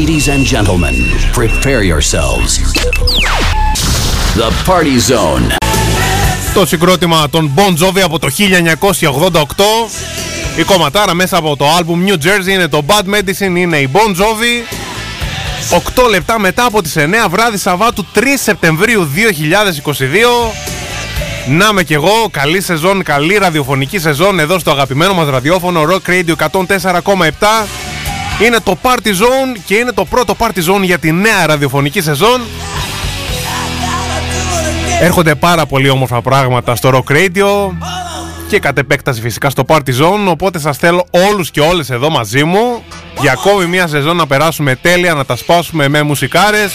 Ladies and gentlemen, prepare yourselves. The Party Zone. Το συγκρότημα των Bon Jovi από το 1988 Η κομματάρα μέσα από το album New Jersey είναι το Bad Medicine, είναι η Bon Jovi 8 λεπτά μετά από τις 9 βράδυ Σαββάτου 3 Σεπτεμβρίου 2022 Να με κι εγώ, καλή σεζόν, καλή ραδιοφωνική σεζόν εδώ στο αγαπημένο μας ραδιόφωνο Rock Radio 104,7 Είναι το Party Zone και είναι το πρώτο Party Zone για τη νέα ραδιοφωνική σεζόν. Έρχονται πάρα πολύ όμορφα πράγματα στο Rock Radio και κατ' επέκταση φυσικά στο Party Zone οπότε σας θέλω όλους και όλες εδώ μαζί μου για ακόμη μια σεζόν να περάσουμε τέλεια, να τα σπάσουμε με μουσικάρες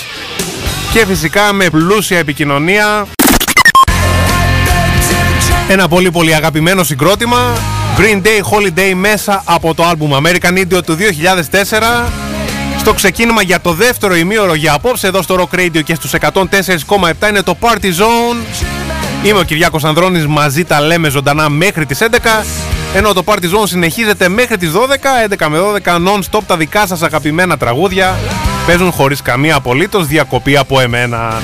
και φυσικά με πλούσια επικοινωνία ένα πολύ πολύ αγαπημένο συγκρότημα. Green Day Holiday μέσα από το album American Idiot του 2004 στο ξεκίνημα για το δεύτερο ημίωρο για απόψε εδώ στο Rock Radio και στους 104,7 είναι το Party Zone. Είμαι ο Κυριάκος Ανδρώνης, μαζί τα λέμε ζωντανά μέχρι τις 11 ενώ το Party Zone συνεχίζεται μέχρι τις 12, 11 με 12 non-stop τα δικά σας αγαπημένα τραγούδια. Παίζουν χωρίς καμία απολύτως διακοπή από εμένα.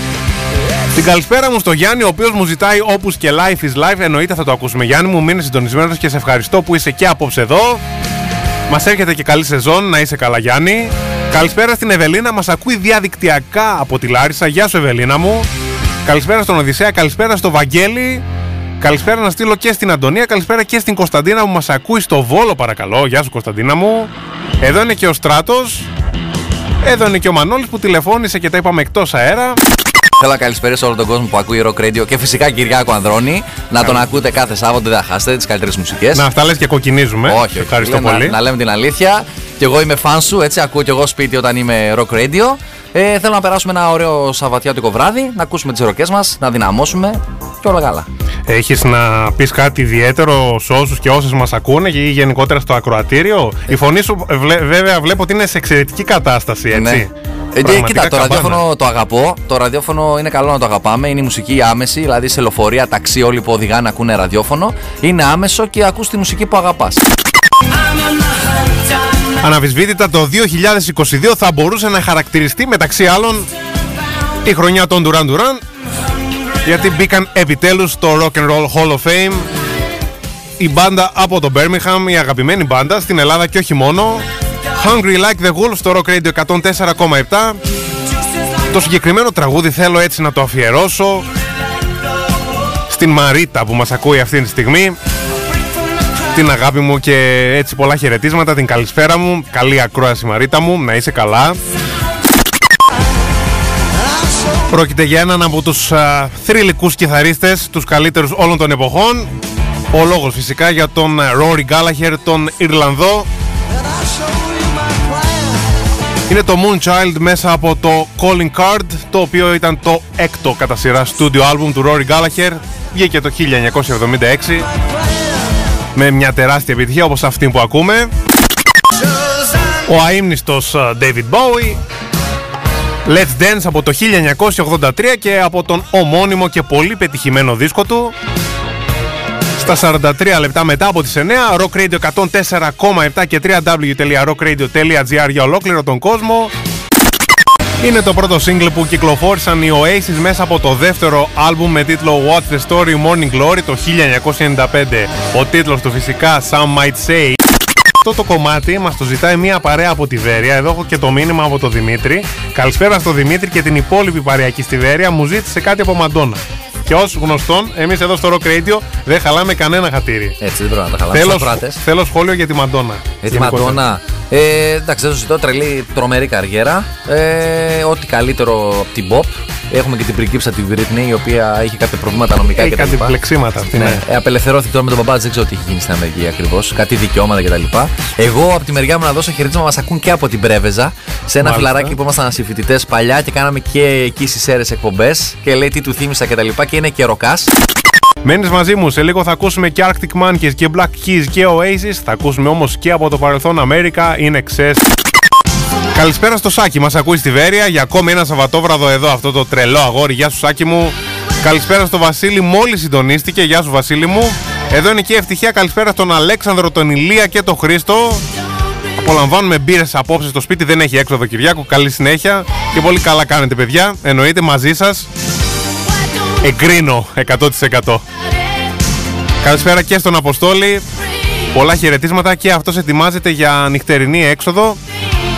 Την καλησπέρα μου στο Γιάννη, ο οποίος μου ζητάει όπως και life is life. Εννοείται θα το ακούσουμε. Γιάννη μου, μείνε συντονισμένος και σε ευχαριστώ που είσαι και απόψε εδώ. Μας έρχεται και καλή σεζόν, να είσαι καλά Γιάννη. Καλησπέρα στην Ευελίνα, μας ακούει διαδικτυακά από τη Λάρισα. Γεια σου Ευελίνα μου. Καλησπέρα στον Οδυσσέα, καλησπέρα στο Βαγγέλη. Καλησπέρα να στείλω και στην Αντωνία, καλησπέρα και στην Κωνσταντίνα που μας ακούει στο Βόλο παρακαλώ. Γεια σου Κωνσταντίνα μου. Εδώ είναι και ο Στράτος. Εδώ είναι και ο Μανώλης που τηλεφώνησε και τα είπαμε εκτός αέρα. Θέλω να καλησπέρισω όλο τον κόσμο που ακούει Rock Radio και φυσικά Κυριάκο Ανδρώνη. Να τον ακούτε κάθε Σάββατο, δεν θα χάσετε τις καλύτερες μουσικές. Να αυτά λες και κοκκινίζουμε. Όχι, Ευχαριστώ να, πολύ. Να, λέμε την αλήθεια. Και εγώ είμαι φαν σου, έτσι ακούω και εγώ σπίτι όταν είμαι Rock Radio. Ε, θέλω να περάσουμε ένα ωραίο Σαββατιάτικο βράδυ, να ακούσουμε τις ροκές μας, να δυναμώσουμε και όλα καλά. Έχεις να πεις κάτι ιδιαίτερο σε όσους και όσες μας ακούνε ή γενικότερα στο ακροατήριο; Η φωνή σου βλέ- βέβαια βλέπω ότι είναι σε εξαιρετική κατάσταση, έτσι. Ναι. Ε, Πραγματικά κοίτα, το καμπάνα. ραδιόφωνο το αγαπώ. Το ραδιόφωνο είναι καλό να το αγαπάμε. Είναι η μουσική άμεση, δηλαδή σε λεωφορεία, ταξί, όλοι που οδηγάνε ακούνε ραδιόφωνο. Είναι άμεσο και ακούς τη μουσική που αγαπάς. Αναβισβήτητα το 2022 θα μπορούσε να χαρακτηριστεί μεταξύ άλλων τη χρονιά των Duran Duran γιατί μπήκαν επιτέλους στο Rock and Roll Hall of Fame η μπάντα από το Birmingham, η αγαπημένη μπάντα στην Ελλάδα και όχι μόνο Hungry Like the Wolf στο Rock Radio 104,7 Το συγκεκριμένο τραγούδι θέλω έτσι να το αφιερώσω στην Μαρίτα που μας ακούει αυτή τη στιγμή την αγάπη μου και έτσι πολλά χαιρετίσματα, την καλησπέρα μου. Καλή ακρόαση Μαρίτα μου, να είσαι καλά. Πρόκειται για έναν από τους α, θρηλυκούς κιθαρίστες, τους καλύτερους όλων των εποχών. Ο λόγος φυσικά για τον α, Rory Gallagher, τον Ιρλανδό. Είναι το Moonchild μέσα από το Calling Card, το οποίο ήταν το έκτο κατά σειρά studio album του Rory Gallagher. Βγήκε το 1976 με μια τεράστια επιτυχία όπως αυτή που ακούμε. Ο αείμνηστος ε, David Bowie Let's Dance από το 1983 και από τον ομώνυμο και πολύ πετυχημένο δίσκο του στα 43 λεπτά μετά από τις 9 Rock Radio 104,7 και www.rockradio.gr για ολόκληρο τον κόσμο είναι το πρώτο single που κυκλοφόρησαν οι Oasis μέσα από το δεύτερο άλμπουμ με τίτλο What's the Story Morning Glory το 1995. Ο τίτλος του φυσικά Some Might Say. Αυτό το κομμάτι μας το ζητάει μια παρέα από τη Βέρεια. Εδώ έχω και το μήνυμα από τον Δημήτρη. Καλησπέρα στο Δημήτρη και την υπόλοιπη παρεακή στη Βέρεια. Μου ζήτησε κάτι από Μαντόνα. Και ως γνωστόν, εμείς εδώ στο Rock Radio δεν χαλάμε κανένα χατήρι. Έτσι δεν πρέπει να τα χαλάμε. Θέλω, Σοφράτες. θέλω σχόλιο για τη Μαντόνα. Για τη Γενικότερα. Μαντόνα. Ε, εντάξει, δεν το ζητώ. Τρελή, τρομερή καριέρα. Ε, ό,τι καλύτερο από την pop. Έχουμε και την πριγκίψα τη Britney, η οποία είχε κάποια προβλήματα νομικά Έχει κτλ. κάτι πλεξίματα αυτή, ναι. Ναι. Ε, απελευθερώθηκε τώρα με τον μπαμπά, της, δεν ξέρω τι έχει γίνει στην Αμερική ακριβώς. Κάτι δικαιώματα κτλ. Εγώ από τη μεριά μου να δώσω χαιρετίσμα μας ακούν και από την Πρέβεζα. Σε ένα Μάλιστα. φιλαράκι που ήμασταν συμφοιτητές παλιά και κάναμε και εκεί στις αίρες εκπομπές. Και λέει τι του θύμισα κτλ. Και, και είναι και ροκάς. Μένεις μαζί μου, σε λίγο θα ακούσουμε και Arctic Monkeys και Black Keys και Oasis. Θα ακούσουμε όμως και από το παρελθόν Αμέρικα, είναι Excess. Καλησπέρα στο Σάκη, μας ακούει στη Βέρεια για ακόμη ένα Σαββατόβραδο εδώ, αυτό το τρελό αγόρι. Γεια σου Σάκη μου. Καλησπέρα στο Βασίλη, μόλις συντονίστηκε. Γεια σου Βασίλη μου. Εδώ είναι και η ευτυχία. Καλησπέρα στον Αλέξανδρο, τον Ηλία και τον Χρήστο. Απολαμβάνουμε μπύρες απόψε στο σπίτι, δεν έχει έξοδο Κυριάκου. Καλή συνέχεια και πολύ καλά κάνετε, παιδιά. Εννοείται μαζί σας. Εγκρίνω 100%. Καλησπέρα και στον Αποστόλη. Πολλά χαιρετίσματα και αυτός ετοιμάζεται για νυχτερινή έξοδο.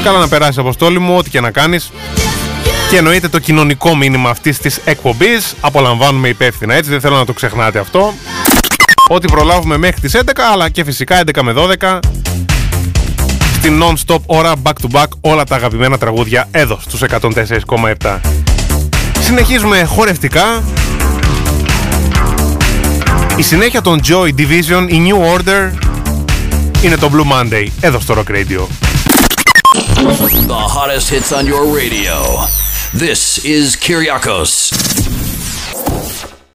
Καλά να περάσεις, Αποστόλη μου, ό,τι και να κάνεις. Και εννοείται το κοινωνικό μήνυμα αυτής της εκπομπής. Απολαμβάνουμε υπεύθυνα έτσι, δεν θέλω να το ξεχνάτε αυτό. Ό,τι προλάβουμε μέχρι τις 11, αλλά και φυσικά 11 με 12 στην non-stop ώρα back to back όλα τα αγαπημένα τραγούδια εδώ στους 104,7. Συνεχίζουμε χορευτικά. Η συνέχεια των Joy Division, η New Order, είναι το Blue Monday, εδώ στο Rock Radio. The hottest hits on your radio. This is Kyriakos.